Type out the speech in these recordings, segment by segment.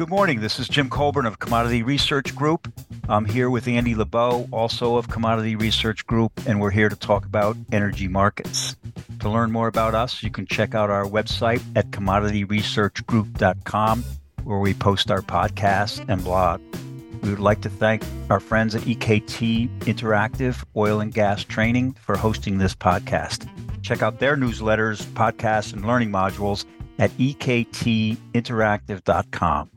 Good morning. This is Jim Colburn of Commodity Research Group. I'm here with Andy Lebow, also of Commodity Research Group, and we're here to talk about energy markets. To learn more about us, you can check out our website at commodityresearchgroup.com, where we post our podcasts and blog. We would like to thank our friends at EKT Interactive Oil and Gas Training for hosting this podcast. Check out their newsletters, podcasts, and learning modules at ektinteractive.com.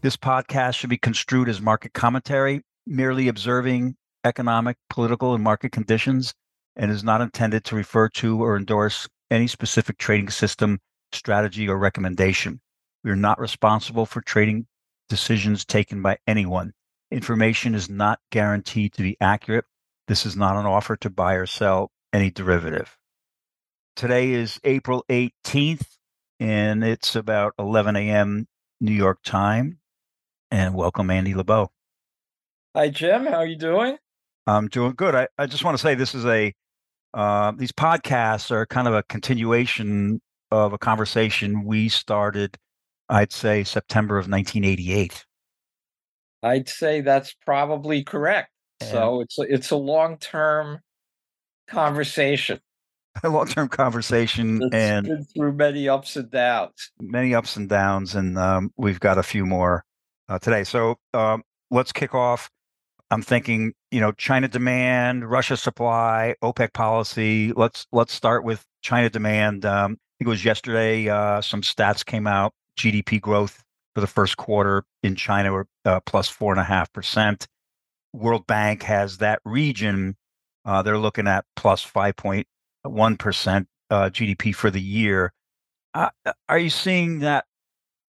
This podcast should be construed as market commentary, merely observing economic, political, and market conditions, and is not intended to refer to or endorse any specific trading system, strategy, or recommendation. We are not responsible for trading decisions taken by anyone. Information is not guaranteed to be accurate. This is not an offer to buy or sell any derivative. Today is April 18th, and it's about 11 a.m. New York time and welcome Andy Lebow. Hi, Jim. How are you doing? I'm doing good. I, I just want to say this is a uh, these podcasts are kind of a continuation of a conversation we started, I'd say September of 1988. I'd say that's probably correct. And so it's a, it's a long term conversation. A long term conversation it's and through many ups and downs. Many ups and downs, and um, we've got a few more uh, today. So um, let's kick off. I'm thinking, you know, China demand, Russia supply, OPEC policy. Let's let's start with China demand. Um, I think it was yesterday. Uh, some stats came out. GDP growth for the first quarter in China were uh, plus four and a half percent. World Bank has that region. Uh, they're looking at plus five point one percent uh, GDP for the year. Uh, are you seeing that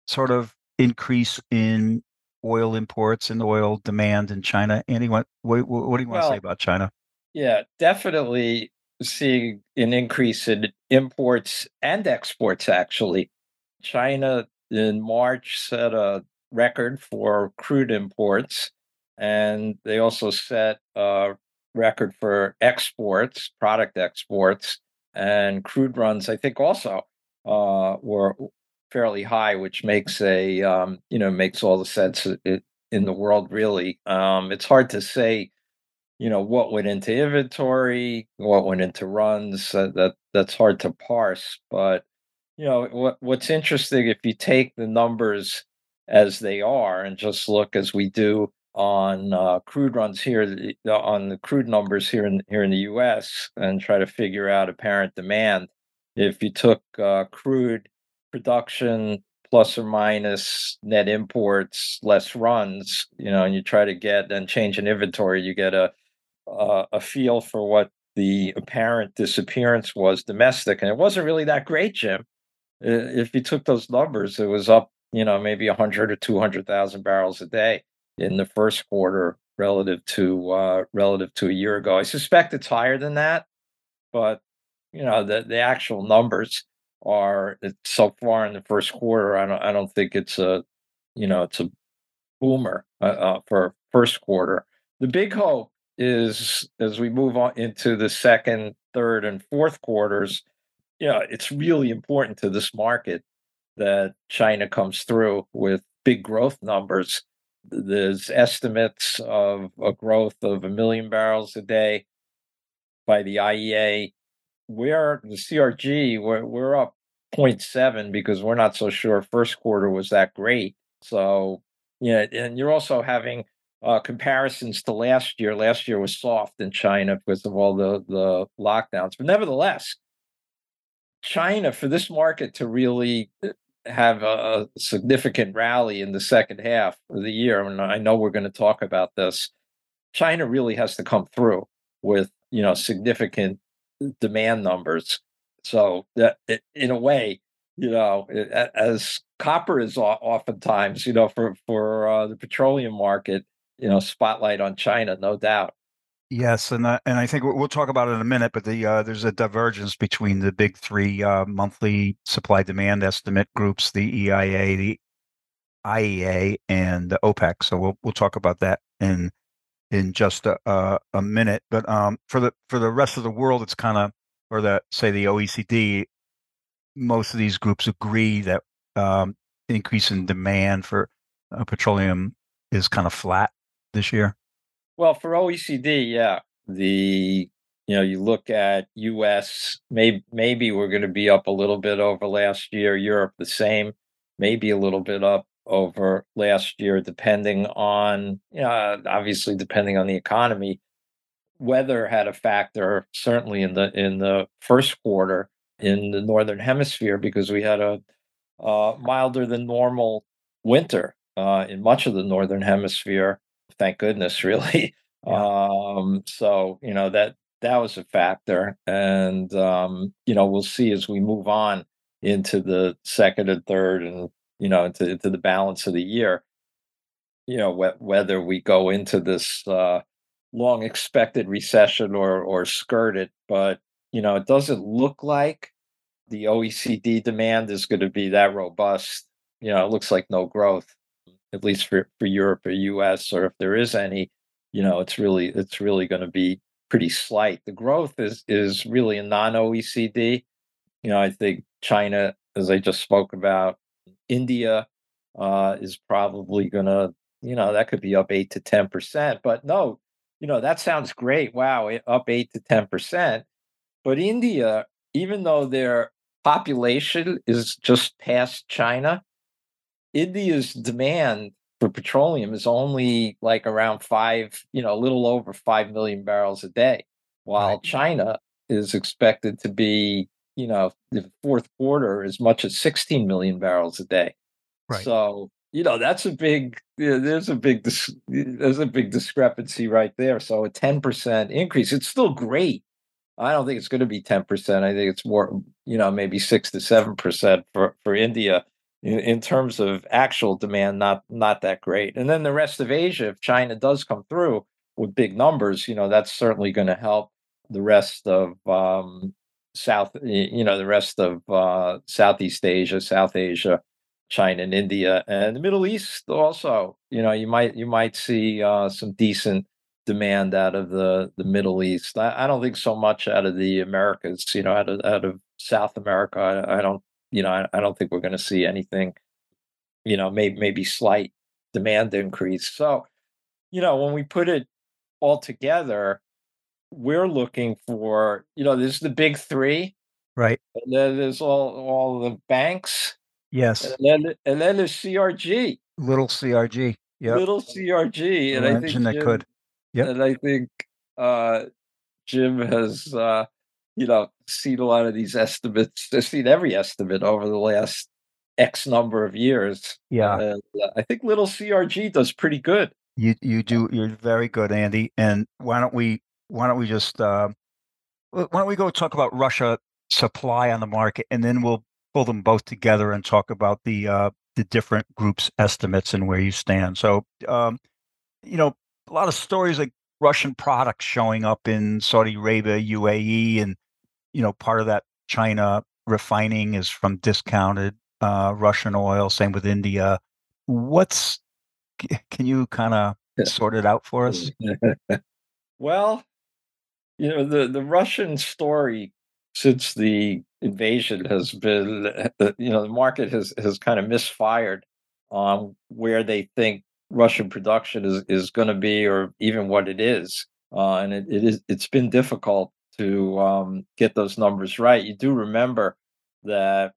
sort of increase in oil imports and oil demand in China. What what, what do you want well, to say about China? Yeah, definitely seeing an increase in imports and exports. Actually, China in March set a record for crude imports, and they also set a record for exports, product exports, and crude runs. I think also uh, were fairly high, which makes a um, you know makes all the sense in the world. Really, um, it's hard to say, you know, what went into inventory, what went into runs. Uh, that that's hard to parse. But you know, what what's interesting if you take the numbers as they are and just look as we do on uh, crude runs here on the crude numbers here in here in the U.S. and try to figure out apparent demand. If you took uh, crude production plus or minus net imports less runs you know and you try to get and change an inventory you get a a, a feel for what the apparent disappearance was domestic and it wasn't really that great jim. If you took those numbers it was up you know maybe 100 or 200,000 barrels a day in the first quarter relative to uh, relative to a year ago. I suspect it's higher than that but you know the the actual numbers are so far in the first quarter. I don't I don't think it's a you know it's a boomer uh, uh, for first quarter. The big hope is as we move on into the second, third, and fourth quarters. Know, it's really important to this market that China comes through with big growth numbers. There's estimates of a growth of a million barrels a day by the IEA we're the CRG, we're, we're up 0.7 because we're not so sure first quarter was that great. So, yeah, and you're also having uh, comparisons to last year. Last year was soft in China because of all the, the lockdowns. But nevertheless, China, for this market to really uh, have a, a significant rally in the second half of the year, and I know we're going to talk about this, China really has to come through with you know significant demand numbers. So that in a way, you know, as copper is oftentimes, you know, for for uh, the petroleum market, you know, spotlight on China, no doubt. Yes, and uh, and I think we'll talk about it in a minute. But the uh, there's a divergence between the big three uh, monthly supply demand estimate groups: the EIA, the IEA, and the OPEC. So we'll we'll talk about that in in just a, a, a minute. But um, for the for the rest of the world, it's kind of or that say the OECD, most of these groups agree that um, increase in demand for uh, petroleum is kind of flat this year? Well, for OECD, yeah, the you know you look at U.S. maybe maybe we're going to be up a little bit over last year. Europe the same, maybe a little bit up over last year, depending on you know obviously depending on the economy. Weather had a factor certainly in the in the first quarter in the northern hemisphere because we had a uh, milder than normal winter uh, in much of the northern hemisphere. Thank goodness, really. Yeah. Um, so you know that that was a factor, and um, you know we'll see as we move on into the second and third, and you know into, into the balance of the year. You know wh- whether we go into this uh, long expected recession or or skirt it, but you know it doesn't look like the OECD demand is going to be that robust. You know, it looks like no growth, at least for, for Europe or US, or if there is any, you know, it's really it's really going to be pretty slight. The growth is is really a non-OECD. You know, I think China, as I just spoke about, India uh, is probably going to, you know, that could be up eight to ten percent. But no, you know, that sounds great. Wow, up eight to ten percent. But India, even though they're population is just past China, India's demand for petroleum is only like around five, you know, a little over 5 million barrels a day, while right. China is expected to be, you know, the fourth quarter as much as 16 million barrels a day. Right. So, you know, that's a big, you know, there's a big, there's a big discrepancy right there. So a 10% increase, it's still great I don't think it's going to be 10%. I think it's more, you know, maybe 6 to 7% for, for India in, in terms of actual demand, not not that great. And then the rest of Asia, if China does come through with big numbers, you know, that's certainly going to help the rest of um, South, you know, the rest of uh, Southeast Asia, South Asia, China and India, and the Middle East also. You know, you might you might see uh, some decent demand out of the the Middle East. I, I, don't think so much out of the Americas. You know, out of out of South America. I, I don't. You know, I, I don't think we're going to see anything. You know, maybe maybe slight demand increase. So, you know, when we put it all together, we're looking for. You know, there's the big three. Right. And then there's all all the banks. Yes. And then and then there's CRG. Little CRG. Yeah. Little CRG. And I think that Jim, could. Yep. And I think uh, Jim has, uh, you know, seen a lot of these estimates. Has seen every estimate over the last X number of years. Yeah, and, uh, I think little CRG does pretty good. You you do you're very good, Andy. And why don't we why don't we just uh, why don't we go talk about Russia supply on the market, and then we'll pull them both together and talk about the uh, the different groups' estimates and where you stand. So, um, you know, a lot of stories like Russian products showing up in Saudi Arabia, UAE, and you know part of that China refining is from discounted uh, Russian oil. Same with India. What's can you kind of sort it out for us? well, you know the the Russian story since the invasion has been you know the market has has kind of misfired on where they think Russian production is is going to be, or even what it is. Uh, and it, it is it's been difficult to um, get those numbers right. You do remember that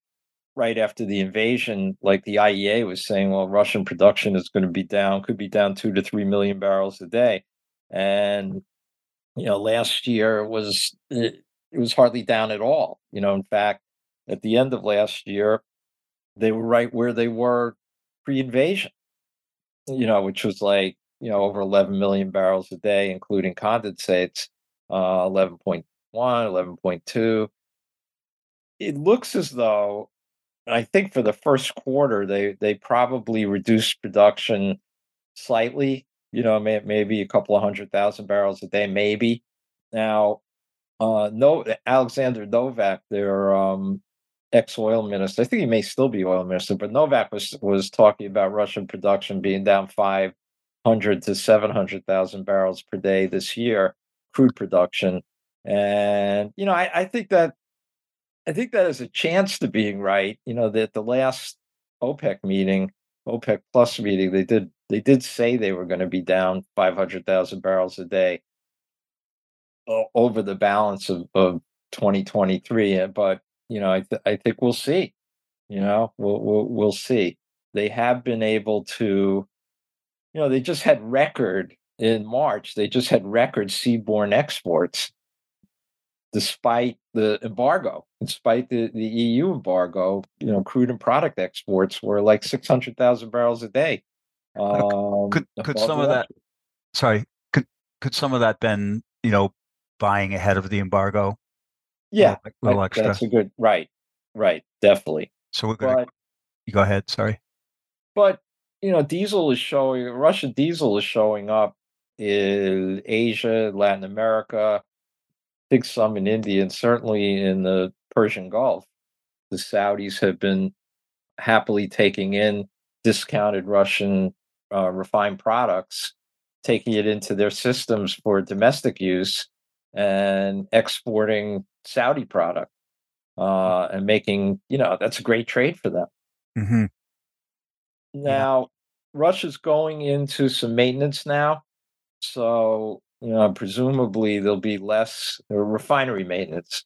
right after the invasion, like the IEA was saying, well, Russian production is going to be down, could be down two to three million barrels a day, and you know last year was it, it was hardly down at all. You know, in fact, at the end of last year, they were right where they were pre-invasion you know, which was like, you know, over 11 million barrels a day, including condensates, uh, 11.1, 11.2. It looks as though, I think for the first quarter, they, they probably reduced production slightly, you know, may, maybe a couple of hundred thousand barrels a day, maybe. Now, uh, no, Alexander Novak, their um, ex oil minister. I think he may still be oil minister, but Novak was was talking about Russian production being down five hundred to seven hundred thousand barrels per day this year, crude production. And you know, I, I think that I think that is a chance to being right. You know, that the last OPEC meeting, OPEC Plus meeting, they did they did say they were going to be down 500,000 barrels a day over the balance of, of 2023. Uh, but you know, I th- I think we'll see. You know, we'll, we'll we'll see. They have been able to, you know, they just had record in March. They just had record seaborne exports despite the embargo, despite the, the EU embargo, you know, crude and product exports were like 600,000 barrels a day. Um, could could some of that, sorry, could could some of that been, you know, buying ahead of the embargo? Yeah, a little, extra. That's a good right, right, definitely. So we're going. You go ahead. Sorry. But you know, diesel is showing. Russian diesel is showing up in Asia, Latin America, I think some in India and certainly in the Persian Gulf, the Saudis have been happily taking in discounted Russian uh, refined products, taking it into their systems for domestic use and exporting Saudi product uh, and making, you know, that's a great trade for them. Mm-hmm. Now, yeah. Russia's going into some maintenance now. So you know, presumably there'll be less refinery maintenance.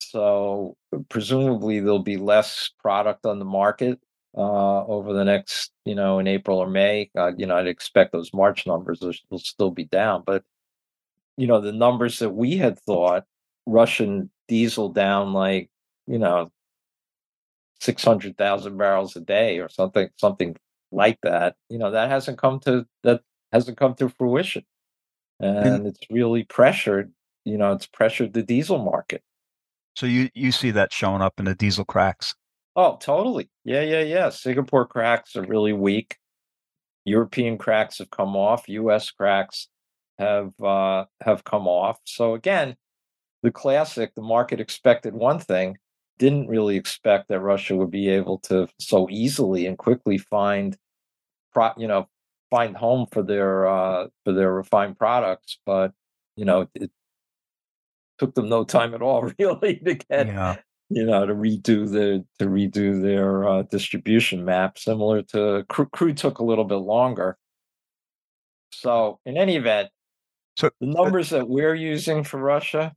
So presumably there'll be less product on the market uh, over the next, you know, in April or May. Uh, you know, I'd expect those March numbers will, still be down, but you know, the numbers that we had thought, Russian diesel down like, you know, six hundred thousand barrels a day or something, something like that. You know, that hasn't come to that hasn't come to fruition and it's really pressured. You know, it's pressured the diesel market. So you you see that showing up in the diesel cracks? Oh, totally. Yeah, yeah, yeah. Singapore cracks are really weak. European cracks have come off. U.S. cracks have uh, have come off. So again, the classic. The market expected one thing, didn't really expect that Russia would be able to so easily and quickly find, you know, find home for their uh, for their refined products, but you know it took them no time at all really to get yeah. You know to redo the to redo their uh, distribution map. Similar to crude, crude took a little bit longer. So in any event, so the numbers that we're using for Russia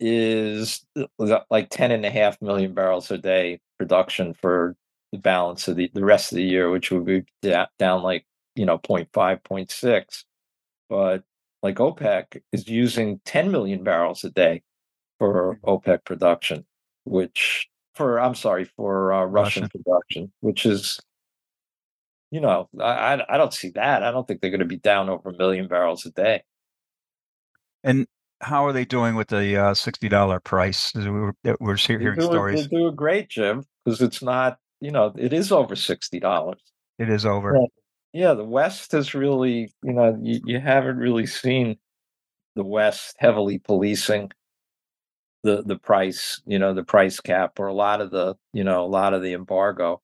is uh, like 10 and a half million barrels a day production for the balance of the, the rest of the year, which would be down like you know 0. 0.5 0.6 but like opec is using 10 million barrels a day for mm-hmm. opec production which for i'm sorry for uh, russian, russian. production which is you know I, I don't see that. I don't think they're going to be down over a million barrels a day. And how are they doing with the uh, $60 price? We're, we're hearing doing, stories. they're doing great jim because it's not you know it is over $60 it is over. Yeah, the West has really, you know, you, you haven't really seen the West heavily policing the the price, you know, the price cap or a lot of the, you know, a lot of the embargo,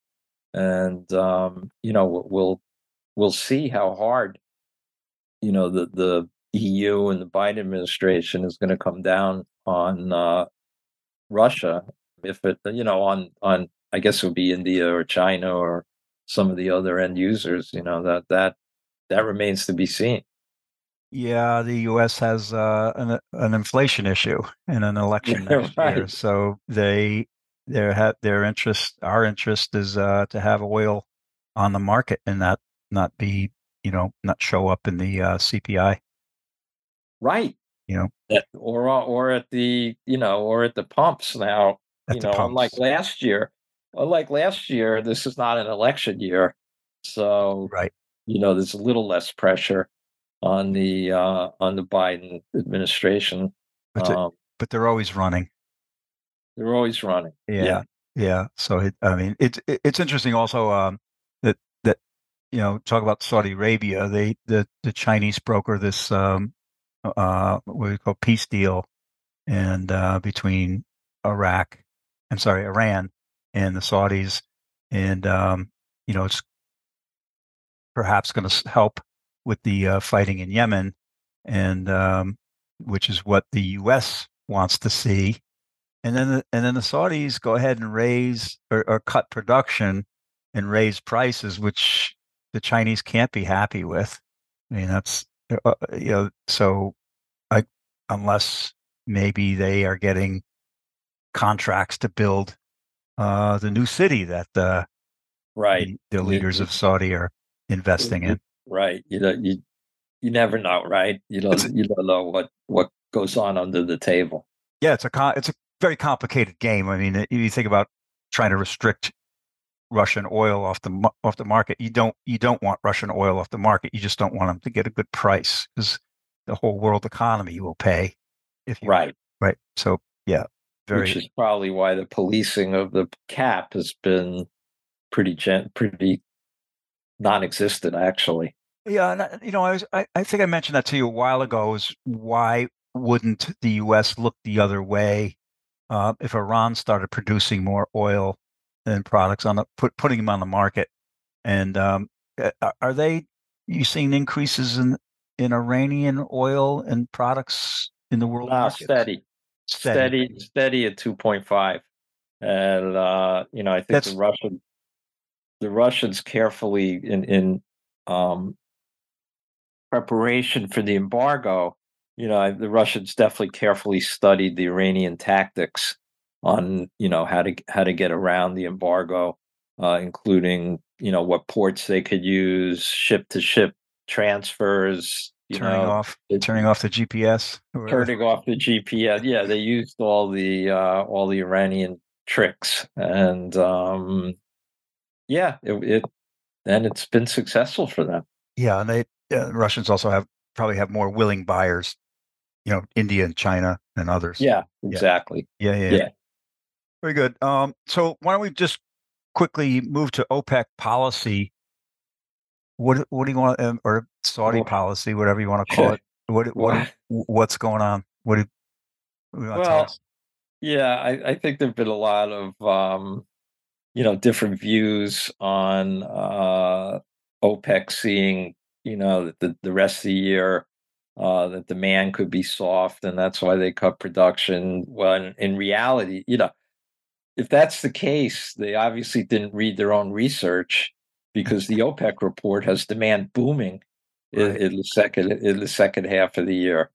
and um, you know, we'll we'll see how hard, you know, the the EU and the Biden administration is going to come down on uh, Russia if it, you know, on on I guess it would be India or China or some of the other end users. You know that that that remains to be seen. Yeah, the U.S. has uh, an an inflation issue in an election next right. year, so they their ha- their interest, our interest, is uh, to have oil on the market and not not be you know not show up in the uh, CPI. Right. You know, or or at the you know or at the pumps now. At you know, pumps. unlike last year, like last year, this is not an election year, so right. You know, there's a little less pressure on the uh, on the Biden administration. But, um, but they're always running. They're always running. Yeah, yeah. yeah. So it, I mean, it's it's interesting also um, that that you know talk about Saudi Arabia. They the the Chinese broker this um, uh, what we call peace deal, and uh, between Iraq, I'm sorry, Iran and the Saudis, and um, you know it's perhaps going to help with the uh, fighting in Yemen, and um, which is what the U.S. wants to see. And then the, and then the Saudis go ahead and raise or, or cut production and raise prices, which the Chinese can't be happy with. I mean, that's uh, uh, you know, so I unless maybe they are getting contracts to build uh, the new city that the right the, the leaders of Saudi are investing in. Right. You know, you you never know, right? You don't you don't know what what goes on under the table. Yeah, it's a it's a very complicated game. I mean, if you think about trying to restrict Russian oil off the off the market. You don't you don't want Russian oil off the market. You just don't want them to get a good price because the whole world economy will pay if you right right. So yeah, very, which is probably why the policing of the cap has been pretty gen- pretty non-existent actually. Yeah, and you know, I was I, I think I mentioned that to you a while ago. Is why wouldn't the U.S. look the other way uh, if Iran started producing more oil and products on the put, putting them on the market? And um, are they you seeing increases in in Iranian oil and products in the world? Uh, steady. steady, steady, steady at two point five, and uh, you know I think That's, the Russian the Russians carefully in in um, preparation for the embargo, you know, the Russians definitely carefully studied the Iranian tactics on, you know, how to how to get around the embargo, uh, including, you know, what ports they could use, ship to ship transfers, turning know, off it, turning off the GPS, turning off the GPS. Yeah, they used all the uh, all the Iranian tricks, and um, yeah, it, it and it's been successful for them. Yeah, and they uh, Russians also have probably have more willing buyers, you know, India and China and others. Yeah, exactly. Yeah, yeah, yeah. yeah. Very good. Um, so why don't we just quickly move to OPEC policy? What what do you want, um, or Saudi policy, whatever you want to call it? What what what's going on? What do, what do well, yeah, I, I think there've been a lot of um, you know different views on uh, OPEC seeing you know that the, the rest of the year uh, that demand could be soft and that's why they cut production when in reality you know if that's the case they obviously didn't read their own research because the opec report has demand booming right. in, in, the second in the second half of the year.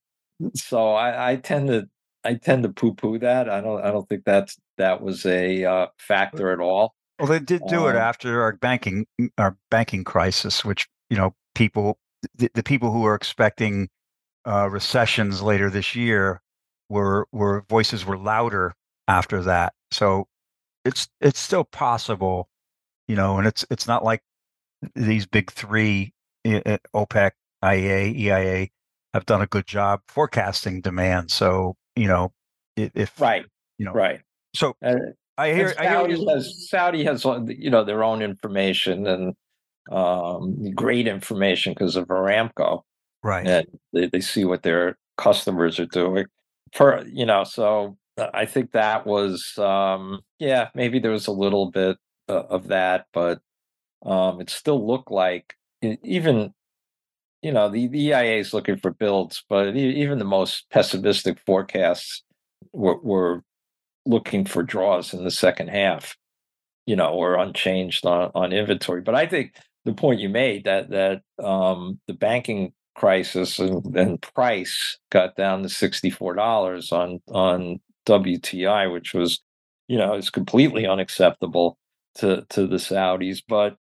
So i, I tend to i tend to poo-poo that. I don't i don't think that's that was a uh, factor at all. Well they did do um, it after our banking our banking crisis which you know people, the, the people who are expecting uh, recessions later this year, were were voices were louder after that. So it's it's still possible, you know, and it's it's not like these big three, OPEC, IEA, EIA, have done a good job forecasting demand. So you know, if right, you know, right. So uh, I hear, Saudi I hear has Saudi has you know their own information and um, great information because of Aramco. Right. And they, they see what their customers are doing. For you know, so uh, I think that was um, yeah, maybe there was a little bit uh, of that, but um, it still looked like even you know the, the EIA is looking for builds, but even the most pessimistic forecasts were, were looking for draws in the second half, you know, or unchanged on, on inventory. But I think the point you made that that um, the banking crisis and, and price got down to sixty four dollars on on WTI, which was you know is completely unacceptable to to the Saudis. But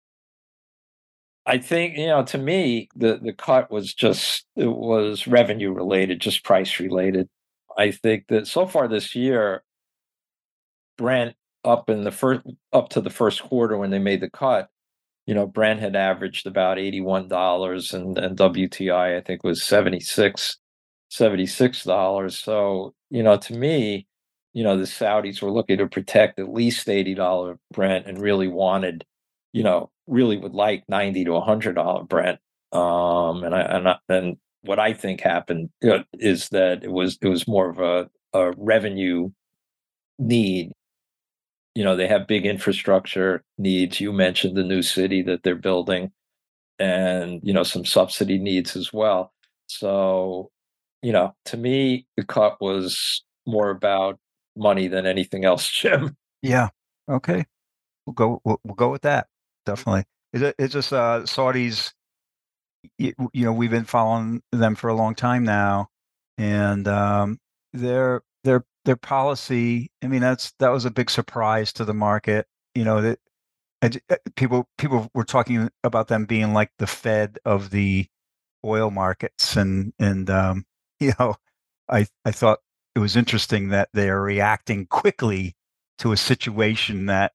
I think you know to me the the cut was just it was revenue related, just price related. I think that so far this year, Brent up in the first up to the first quarter when they made the cut you know, Brent had averaged about $81 and, and WTI, I think, was 76 $76. So, you know, to me, you know, the Saudis were looking to protect at least $80 Brent and really wanted, you know, really would like 90 to $100 Brent. Um, and I, and, I, and what I think happened you know, is that it was, it was more of a, a revenue need you know they have big infrastructure needs. You mentioned the new city that they're building and you know some subsidy needs as well. So you know to me the cut was more about money than anything else jim. Yeah. Okay. We'll go we'll, we'll go with that definitely. It's just uh, Saudis. You, you, know, we've been following them for a long time now, and um, their their their policy. I mean, that's that was a big surprise to the market. You know that uh, people people were talking about them being like the Fed of the oil markets, and and um, you know, I I thought it was interesting that they are reacting quickly to a situation that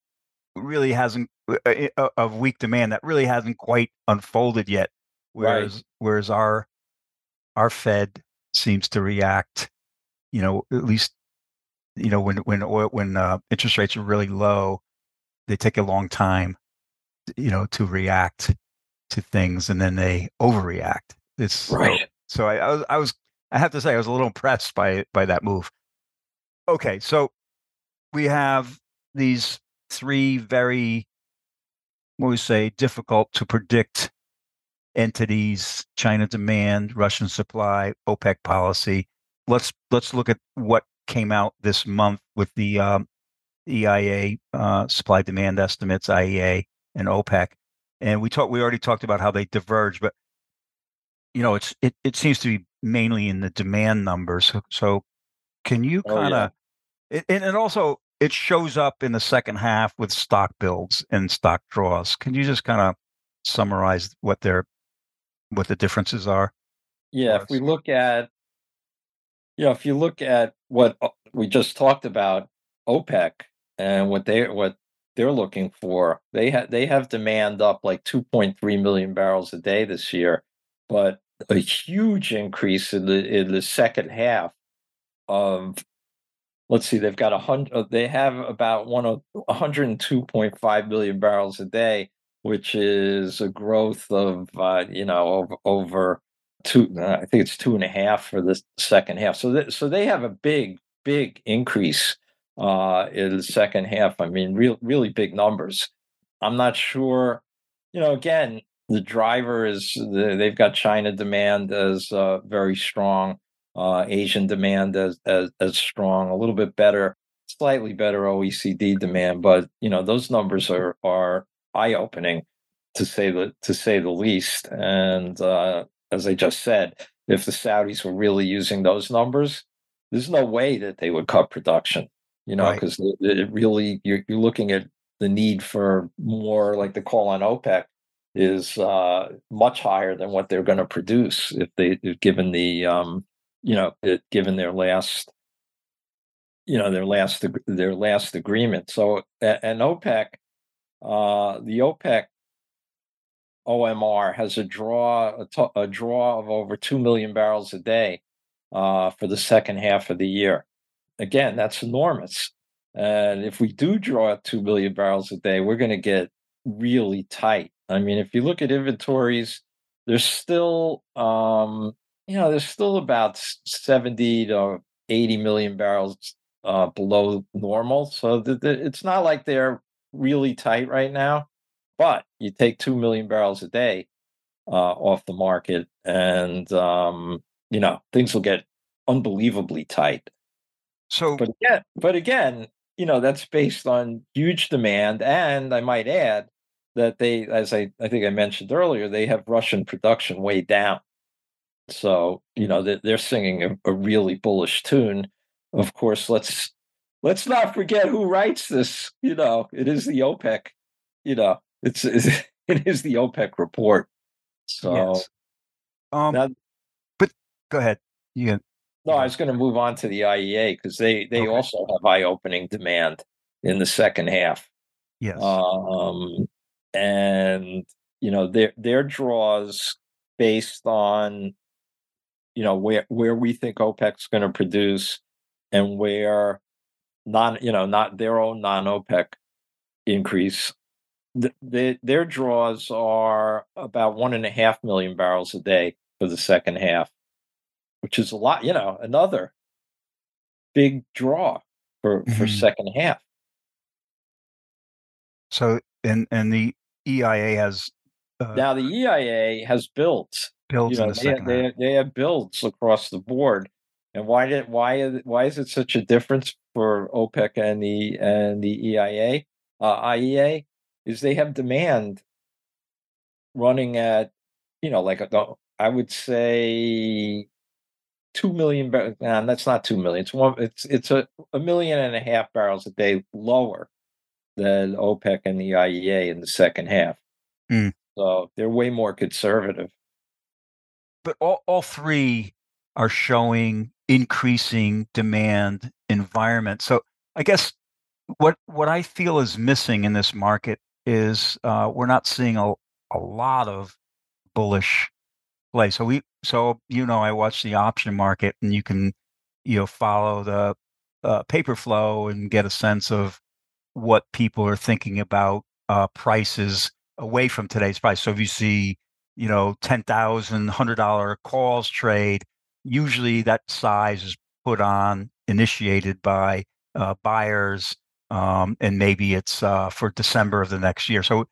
really hasn't uh, uh, of weak demand that really hasn't quite unfolded yet. Whereas right. whereas our our Fed seems to react, you know, at least you know when when oil, when uh, interest rates are really low, they take a long time, you know, to react to things, and then they overreact. It's right. So, so I, I was I was I have to say I was a little impressed by by that move. Okay, so we have these three very what we say difficult to predict entities china demand russian supply opec policy let's let's look at what came out this month with the um, eia uh, supply demand estimates iea and opec and we talked we already talked about how they diverge but you know it's it, it seems to be mainly in the demand numbers so, so can you kind of oh, yeah. and, and also it shows up in the second half with stock builds and stock draws. Can you just kind of summarize what their what the differences are? Yeah, if we look at yeah, if you look at what uh, we just talked about, OPEC and what they what they're looking for, they have they have demand up like 2.3 million barrels a day this year, but a huge increase in the in the second half of let's see, they've got a hundred. Uh, they have about one of 102.5 million barrels a day, which is a growth of uh, you know over, over two. Uh, I think it's two and a half for the second half. So so they have a big big increase uh, in the second half. I mean, real really big numbers. I'm not sure. You know, again, the driver is the, they've got China demand as uh, very strong uh, Asian demand as, as as strong, a little bit better, slightly better OECD demand, but you know those numbers are are eye opening to say the to say the least. And uh, as I just said, if the Saudis were really using those numbers, there's no way that they would cut production. You know, because right. it, really you're, you're looking at the need for more, like the call on OPEC is uh, much higher than what they're going to produce if they given the um, you know, it, given their last, you know, their last their last agreement. So, and OPEC, uh, the OPEC OMR has a draw a, t- a draw of over two million barrels a day uh, for the second half of the year. Again, that's enormous. And if we do draw two million barrels a day, we're going to get really tight. I mean, if you look at inventories, there's still um, you know, there's still about 70 to 80 million barrels uh, below normal. So the, the, it's not like they're really tight right now, but you take 2 million barrels a day uh, off the market and, um, you know, things will get unbelievably tight. So, but again, but again, you know, that's based on huge demand. And I might add that they, as I, I think I mentioned earlier, they have Russian production way down. So you know they're, they're singing a, a, really bullish tune. Of course, let's let's not forget who writes this. You know, it is the OPEC. You know, it's, it's it is the OPEC report. So, yes. um, now, but go ahead. You no, I was going to move on to the IEA because they they okay. also have eye opening demand in the second half. Yes. Um, and you know their their draws based on you know where where we think OPEC's going to produce and where non you know not their own non OPEC increase. The, the, their draws are about one and a half million barrels a day for the second half, which is a lot. You know, another big draw for mm-hmm. for second half. So, and and the EIA has uh, now the EIA has built builds you know, they, they, they, have builds across the board. And why did why why is it such a difference for OPEC and the and the EIA uh, IEA? Is they have demand running at, you know, like a, I would say two million barrels. Nah, that's not two million. It's one. It's it's a, a million and a half barrels a day lower than OPEC and the IEA in the second half. Mm. So they're way more conservative. But all, all three are showing increasing demand environment. So I guess what what I feel is missing in this market is uh, we're not seeing a, a lot of bullish play. So we so you know I watch the option market and you can you know follow the uh, paper flow and get a sense of what people are thinking about uh, prices away from today's price. So if you see you know ten thousand hundred dollar calls trade, usually that size is put on initiated by uh, buyers um, and maybe it's uh, for December of the next year. So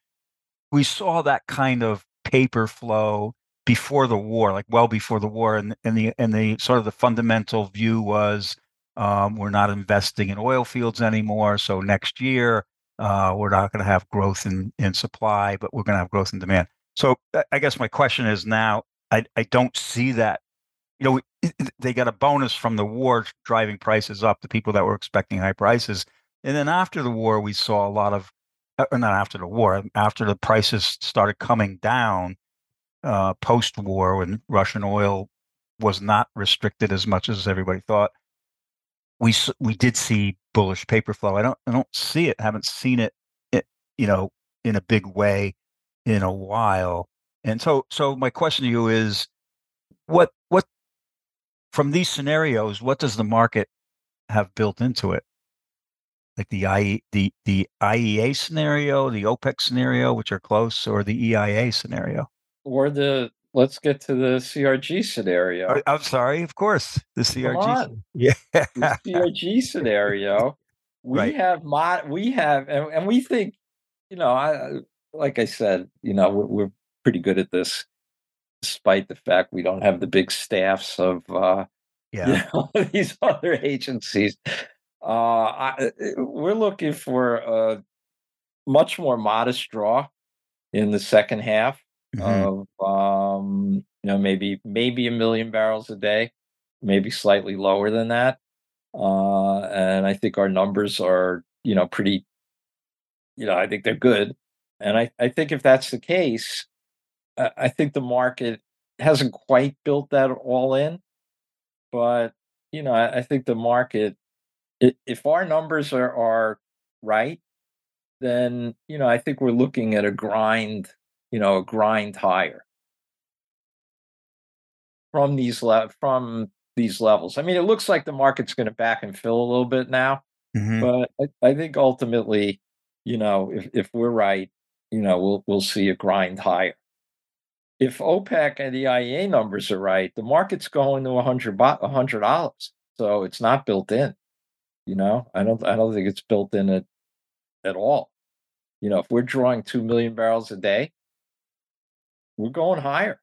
we saw that kind of paper flow before the war, like well before the war, and, and the and the sort of the fundamental view was um, we're not investing in oil fields anymore. So next year uh, we're not going to have growth in in supply, but we're going to have growth in demand. So I guess my question is now I, I don't see that. You know, they got a bonus from the war driving prices up. The people that were expecting high prices and then after the war, we saw a lot of, uh, not after the war, after the prices started coming down uh, post war when Russian oil was not restricted as much as everybody thought. We we did see bullish paper flow. I don't I don't see it. Haven't seen it, it you know, in a big way in a while. And so so my question to you is, what what from these scenarios, what does the market have built into it? Like the IE, the the IEA scenario, the OPEC scenario, which are close, or the EIA scenario, or the let's get to the CRG scenario. Oh, I'm sorry, of course, the CRG. Yeah, the CRG scenario. We right. have mod. We have, and, and, we think, you know, I like I said, you know, we're, we're, pretty good at this, despite the fact we don't have the big staffs of. uh yeah. You know, these other agencies uh, I, uh, uh, we're looking for a much more modest draw in the second half mm-hmm. of um, you know maybe maybe a million barrels a day, maybe slightly lower than that. Uh, and I think our numbers are you know pretty, you know I think they're good, and I I think if that's the case, I, I think the market hasn't quite built that all in, but you know I, I think the market if our numbers are, are right, then you know I think we're looking at a grind, you know, a grind higher from these le- from these levels. I mean, it looks like the market's going to back and fill a little bit now, mm-hmm. but I, I, think ultimately, you know, if if we're right, you know, we'll we'll see a grind higher. If OPEC and the IEA numbers are right, the market's going to a hundred hundred dollars, so it's not built in. You know, I don't I don't think it's built in it at all. You know, if we're drawing two million barrels a day, we're going higher.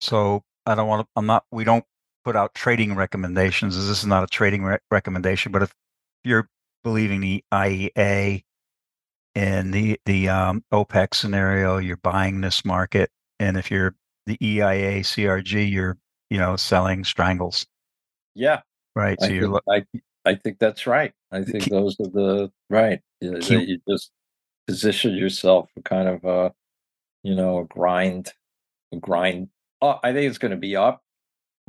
So I don't want to. I'm not. We don't put out trading recommendations. This is not a trading re- recommendation. But if you're believing the IEA and the the um, OPEC scenario, you're buying this market, and if you're the EIA CRG, you're you know selling strangles. Yeah. Right. So I you're. I, I think that's right. I think Keep, those are the right. You, keep, you just position yourself for kind of a, you know, a grind, a grind. Oh, I think it's going to be up.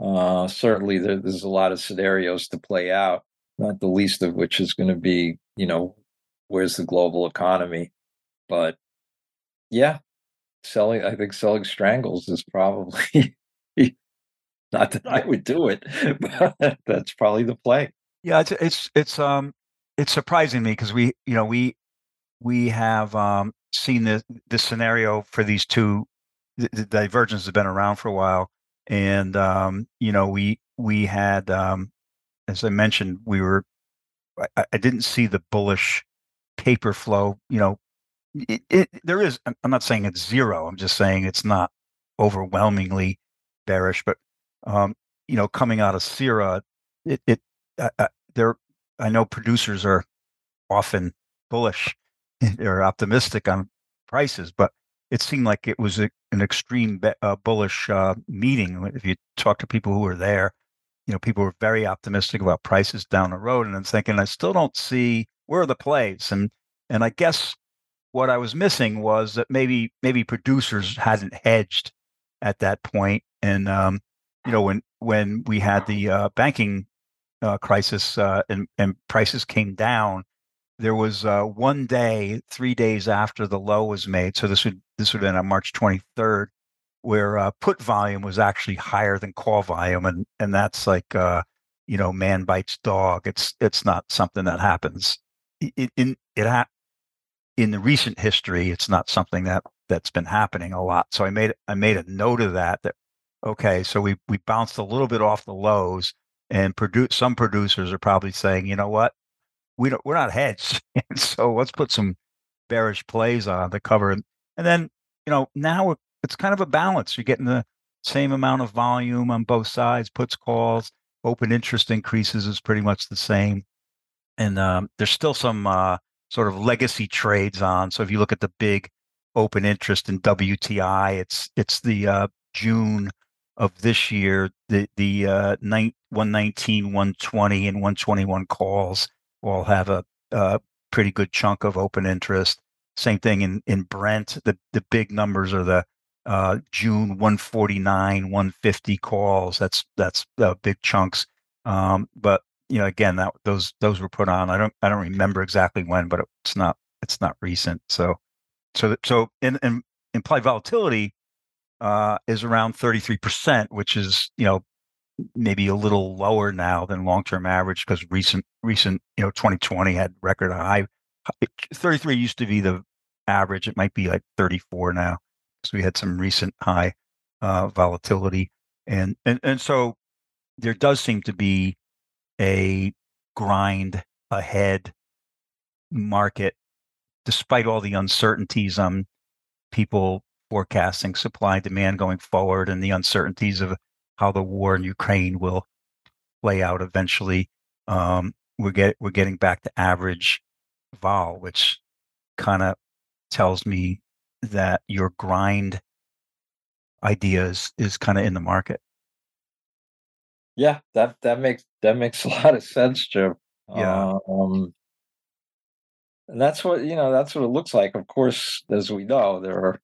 Uh, certainly, there, there's a lot of scenarios to play out. Not the least of which is going to be, you know, where's the global economy? But yeah, selling. I think selling strangles is probably not that I would do it, but that's probably the play. Yeah, it's it's it's um it's surprising me because we you know we we have um, seen the the scenario for these two the, the divergence has been around for a while, and um, you know we we had um, as I mentioned we were I, I didn't see the bullish paper flow. You know, it, it, there is. I'm not saying it's zero. I'm just saying it's not overwhelmingly bearish, but um, you know, coming out of CERA, it, it There, I know producers are often bullish or optimistic on prices, but it seemed like it was a, an extreme be, uh, bullish uh, meeting. If you talk to people who were there, you know, people were very optimistic about prices down the road, and I'm thinking, I still don't see where are the plays, and and I guess what I was missing was that maybe maybe producers hadn't hedged at that point, and um, you know, when when we had the uh, banking uh, crisis uh, and and prices came down, there was uh, one day, three days after the low was made. So this would this would have been on March 23rd, where uh, put volume was actually higher than call volume, and and that's like uh, you know man bites dog. It's it's not something that happens. In, in it ha- in the recent history, it's not something that that's been happening a lot. So I made I made a note of that. That okay, so we we bounced a little bit off the lows, and produce some producers are probably saying, you know what, we don't we're not hedged, so let's put some bearish plays on the cover, and, and then you know now it's kind of a balance. You're getting the same amount of volume on both sides, puts calls, open interest increases is pretty much the same, and um, there's still some uh, sort of legacy trades on. So if you look at the big open interest in WTI, it's it's the uh, June of this year, the the uh, 119, 120, and 121 calls all have a, a pretty good chunk of open interest. Same thing in in Brent. The the big numbers are the uh, June 149, 150 calls. That's that's uh, big chunks. Um, but you know, again, that those those were put on. I don't I don't remember exactly when, but it's not it's not recent. So so so in, in implied volatility uh, is around 33%, which is you know maybe a little lower now than long term average because recent recent you know 2020 had record high. 33 used to be the average. It might be like 34 now. So we had some recent high uh, volatility, and and and so there does seem to be a grind ahead market, despite all the uncertainties on people forecasting supply and demand going forward and the uncertainties of how the war in Ukraine will play out eventually. Um, we're get we're getting back to average vol, which kind of tells me that your grind ideas is, is kind of in the market. Yeah, that that makes that makes a lot of sense, Jim. Yeah. Um, and that's what you know. That's what it looks like. Of course, as we know, there are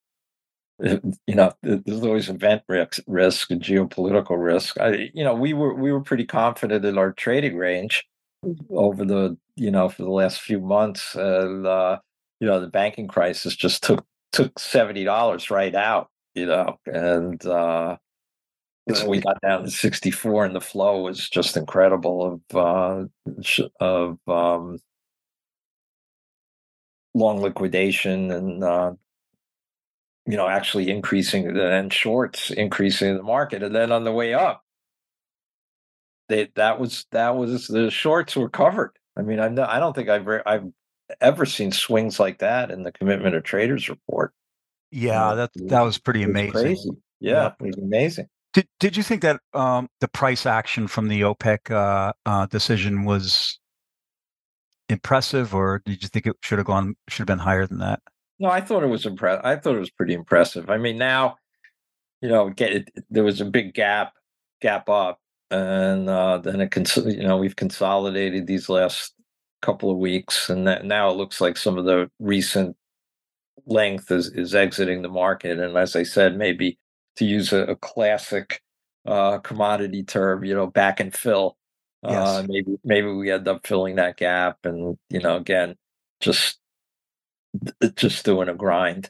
you know there's always event risk, risk and geopolitical risk. I, you know, we were we were pretty confident in our trading range over the you know for the last few months, and uh, you know the banking crisis just took took seventy dollars right out. You know, and uh, so we got down to 64 and the flow was just incredible of uh, of um, long liquidation and uh, you know actually increasing and shorts increasing the market and then on the way up they, that was that was the shorts were covered i mean i i don't think i've i've ever seen swings like that in the commitment of traders report yeah that that was pretty amazing crazy. yeah, yeah. it was amazing did Did you think that um, the price action from the OPEC uh, uh, decision was impressive, or did you think it should have gone should have been higher than that? No, I thought it was impressive. I thought it was pretty impressive. I mean, now you know, get it, there was a big gap gap up, and uh, then it cons- you know we've consolidated these last couple of weeks, and that now it looks like some of the recent length is is exiting the market. And as I said, maybe to use a, a classic uh, commodity term, you know, back and fill. Uh, yes. Uh, maybe maybe we end up filling that gap, and you know, again, just just doing a grind.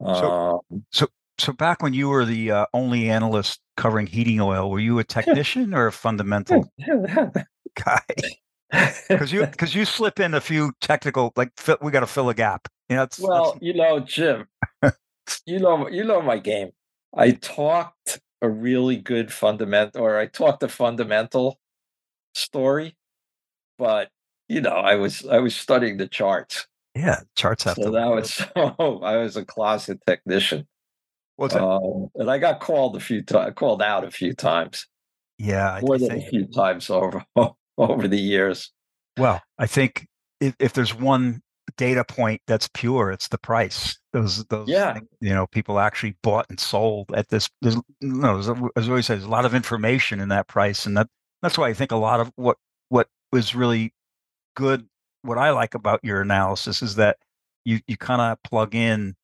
So, um, so, so back when you were the uh, only analyst covering heating oil, were you a technician or a fundamental guy? Because you because you slip in a few technical like fill, we got to fill a gap. You know, well, you know, Jim, you know, you know my game. I talked a really good fundamental, or I talked a fundamental story, but you know, I was I was studying the charts. Yeah, charts have to. so to. that was so. I was a closet technician. What's um, and I got called a few times, called out a few times. Yeah, more than think. a few times over over the years. Well, I think if, if there's one data point that's pure, it's the price. Those those Yeah. you know people actually bought and sold at this. There's no, there's, as always said, there's a lot of information in that price, and that that's why I think a lot of what what was really good. What I like about your analysis is that you you kind of plug in,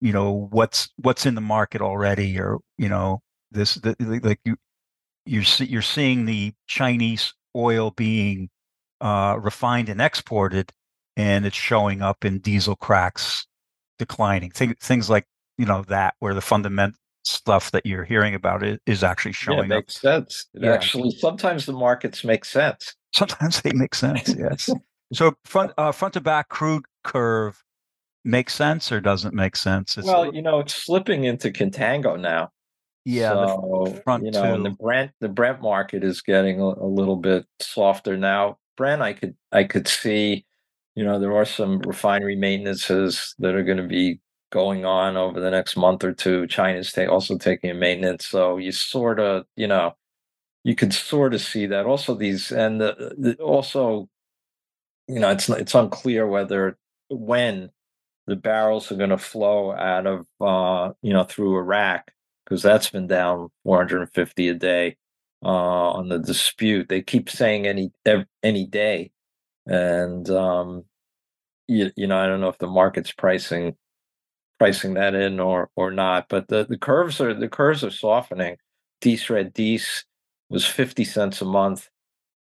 you know, what's what's in the market already, or you know, this the, like you you're you're seeing the Chinese oil being uh, refined and exported, and it's showing up in diesel cracks declining. Th- things like you know that where the fundamental stuff that you're hearing about is actually showing yeah, up. makes sense. It Yeah. Actually, sometimes the markets make sense. Sometimes they make sense. Yes. So front uh, front to back crude curve makes sense or doesn't make sense. It's, well, you know, it's slipping into contango now. yeah. the So, front you know, and the. Brent the Brent market is getting a, a little bit softer now. Brent, I could I could see, you know, there are some refinery maintenances that are going to be going on over the next month or two. China's ta- also taking a maintenance, so you sort of, you know, you could sort of see that. Also, these and the, the also, you know, it's it's unclear whether when the barrels are going to flow out of uh, you know through Iraq because that's been down 450 a day uh, on the dispute. They keep saying any any day, and um, you, you know I don't know if the market's pricing pricing that in or or not. But the, the curves are the curves are softening. Dees red Dees was 50 cents a month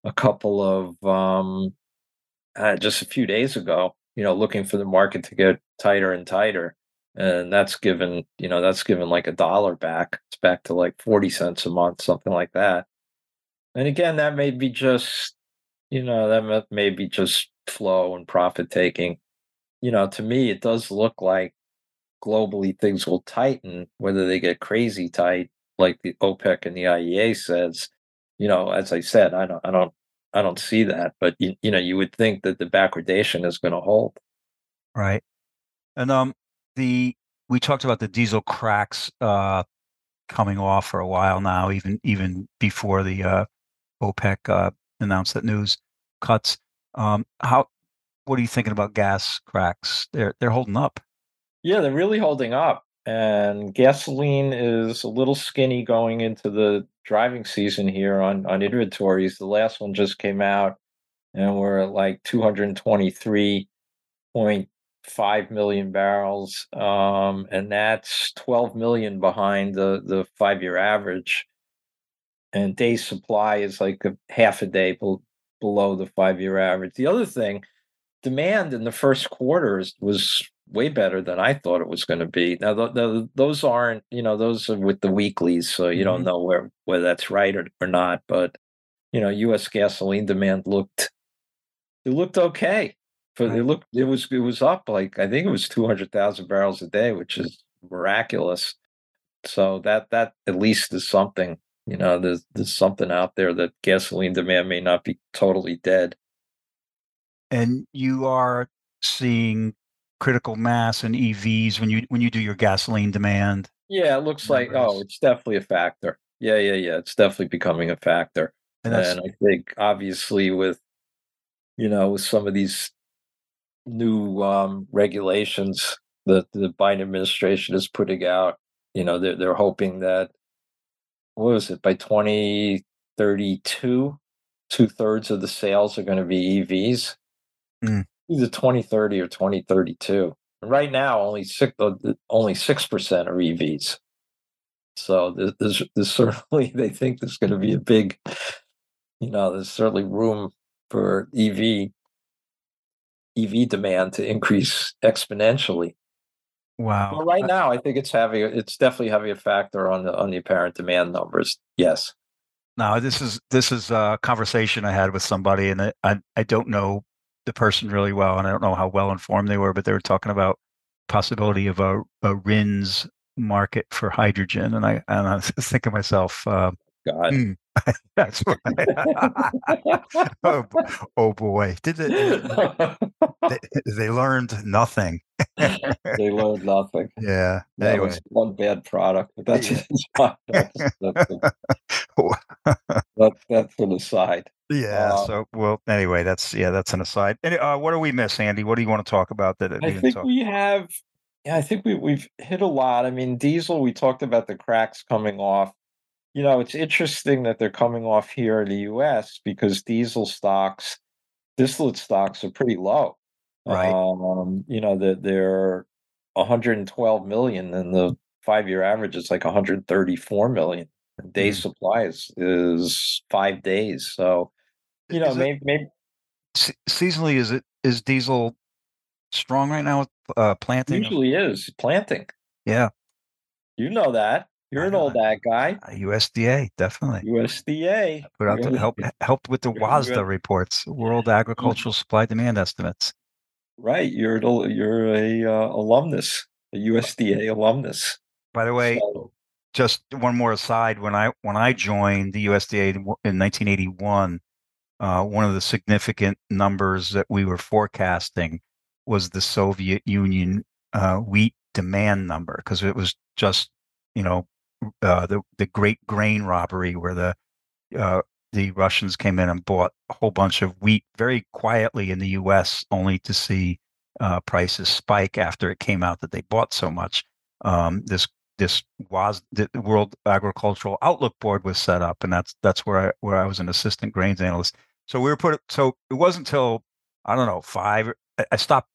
a couple of um, uh, just a few days ago. You know, looking for the market to get tighter and tighter and that's given you know that's given like a dollar back. It's back to like 40 cents a month something like that. And again that may be just you know that may- be just flow and profit taking. You know to me it does look like globally things will tighten whether they get crazy tight like the opec and the iea says. You know as i said i don't i don't i don't see that but you, you know you would think that the backwardation is going to hold Right. And um the we talked about the diesel cracks uh coming off for a while now, even even before the uh OPEC uh announced that news cuts. Um how what are you thinking about gas cracks? They're they're holding up. Yeah, they're really holding up. And gasoline is a little skinny going into the driving season here on, on inventories. The last one just came out and we're at like 223.5 million barrels. Um, and that's 12 million behind the, the five year average. And day supply is like a half a day bel- below the five year average. The other thing, demand in the first quarter was way better than I thought it was going to be. Now, th- th- those aren't, you know, those are with the weeklies, so you don't Mhm. know where whether that's right or, or not. But you know, U.S. gasoline demand looked it looked okay. For Right. it looked it was it was up like I think it was two hundred thousand barrels a day, which is miraculous. So that that at least is something. You know, there's there's something out there that gasoline demand may not be totally dead. And you are seeing critical mass in EVs when you when you do your gasoline demand. Yeah, it looks like oh, it's definitely a factor. Yeah, yeah, yeah. It's definitely becoming a factor. And that's And I think obviously with you know, with some of these new um regulations that the Biden administration is putting out, you know, they're they're hoping that what was it, by 2032, two thirds of the sales are going to be EVs. Mm. Either 2030 or 2032. And right now, only six uh, only six percent are EVs. So there's, there's, there's certainly they think there's going to be a big, you know, there's certainly room for EV EV demand to increase exponentially. wow. But right now, I think it's having it's definitely having a factor on the on the apparent demand numbers. Yes. Now this is this is a conversation I had with somebody, and I, I don't know the person really well, and I don't know how well informed they were, but they were talking about possibility of a, a RINs market for hydrogen, and I and I was thinking to myself, uh, God. hmm, that's I, oh, oh boy, did they, they they learned nothing? they learned nothing. Yeah. That Anyway, was one bad product, but that's Yeah. that's, that's, that's, that's an aside. yeah. Uh, so well, anyway, that's yeah, that's an aside. Any, uh, what do we miss, Andy? What do you want to talk about that I think talk? we have Yeah, I think we we've hit a lot. I mean, diesel, we talked about the cracks coming off. You know, it's interesting that they're coming off here in the US because diesel stocks, distillate stocks are pretty low. Right. Um, you know, that they're 112 million and the five-year average is like 134 million. Day Mm. supply is, is five days. So, you know, maybe maybe se- seasonally? Is it is diesel strong right now with uh, planting? usually is planting. Yeah, You know that. You're an old that. guy. Uh, USDA definitely USDA. put out You're- help helped with the WASDE reports, World Agricultural Supply Demand Estimates. Right, you're you're a uh, alumnus, a USDA alumnus. By the way, So, just one more aside. When I when I joined the USDA in, in 1981, uh, one of the significant numbers that we were forecasting was the Soviet Union uh, wheat demand number because it was just you know uh, the the great grain robbery where the uh, the Russians came in and bought a whole bunch of wheat very quietly in the U.S. only to see uh, prices spike after it came out that they bought so much. Um, this this was the World Agricultural Outlook Board was set up, and that's that's where I where I was an assistant grains analyst. So we were put. So it wasn't until I don't know five. I- I stopped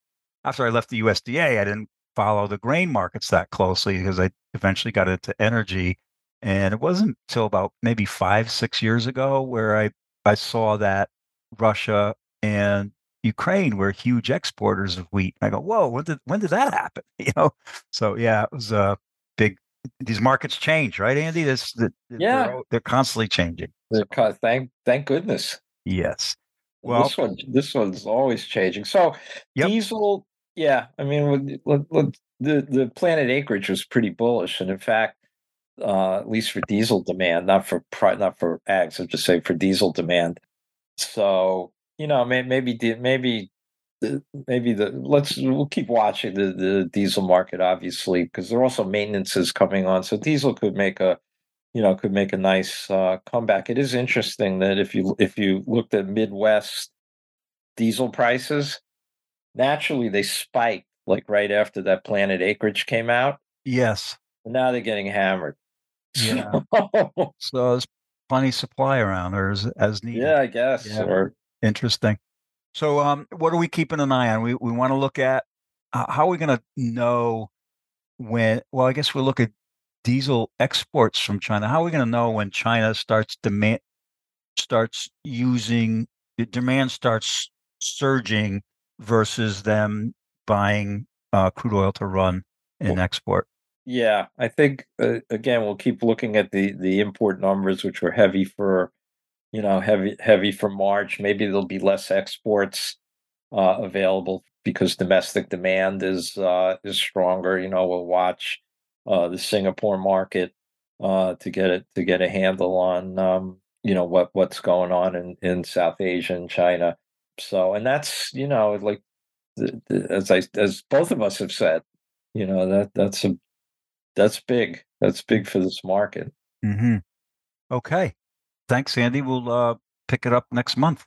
after I left the USDA. I didn't follow the grain markets that closely because I eventually got into energy, and it wasn't until about maybe five six years ago where I I saw that Russia and Ukraine were huge exporters of wheat. I go, whoa, when did when did that happen? You know, so yeah, it was a big. These markets change, right, Andy? This the, Yeah. they're, they're constantly changing. co- thank thank goodness. Yes. Well, this one this one's always changing. So Yep. diesel, yeah, I mean, with- with- with the the planted acreage was pretty bullish, and in fact, uh, at least for diesel demand, not for pri- not for ags, I'm just saying for diesel demand. So you know, may, maybe maybe maybe the let's we'll keep watching the the diesel market obviously because there are also maintenances coming on. So diesel could make a you know could make a nice uh, comeback. It is interesting that if you if you looked at Midwest diesel prices, naturally they spiked like right after that Planted Acreage came out. yes. And now they're getting hammered. Yeah. So, So there's plenty supply around, or as, as needed. yeah, I guess. Yeah. Or Interesting. So, um, what are we keeping an eye on? We we want to look at uh, how are we going to know when? Well, I guess we'll look at diesel exports from China. How are we going to know when China starts demand starts using the demand starts surging versus them buying uh, crude oil to run and export? Yeah, I think uh, again we'll keep looking at the the import numbers, which were heavy for, you know, heavy heavy for March. Maybe there'll be less exports uh, available because domestic demand is uh, is stronger. You know, we'll watch uh, the Singapore market uh, to get it to get a handle on um, you know what what's going on in in South Asia and China. So, and that's you know like the, the, as I as both of us have said, you know that that's a that's big. That's big for this market. hmm Okay. Thanks, Andy. We'll uh, pick it up next month.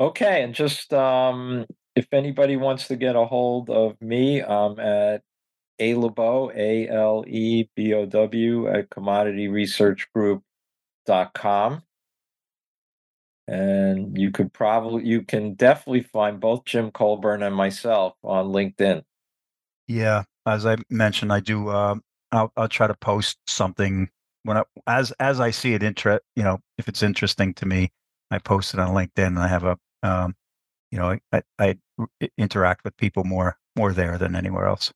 Okay, and just um, if anybody wants to get a hold of me, I'm at a lebow a l e b o w at commodityresearchgroup.com. And you could probably you can definitely find both Jim Colburn and myself on LinkedIn. Yeah, as I mentioned, I do. Uh, I'll I'll try to post something when I as as I see it. Inter, you know, if it's interesting to me, I post it on LinkedIn. And I have a, um, you know, I, I I interact with people more more there than anywhere else.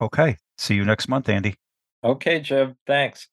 Okay, see you next month, Andy. Okay, Jim. Thanks.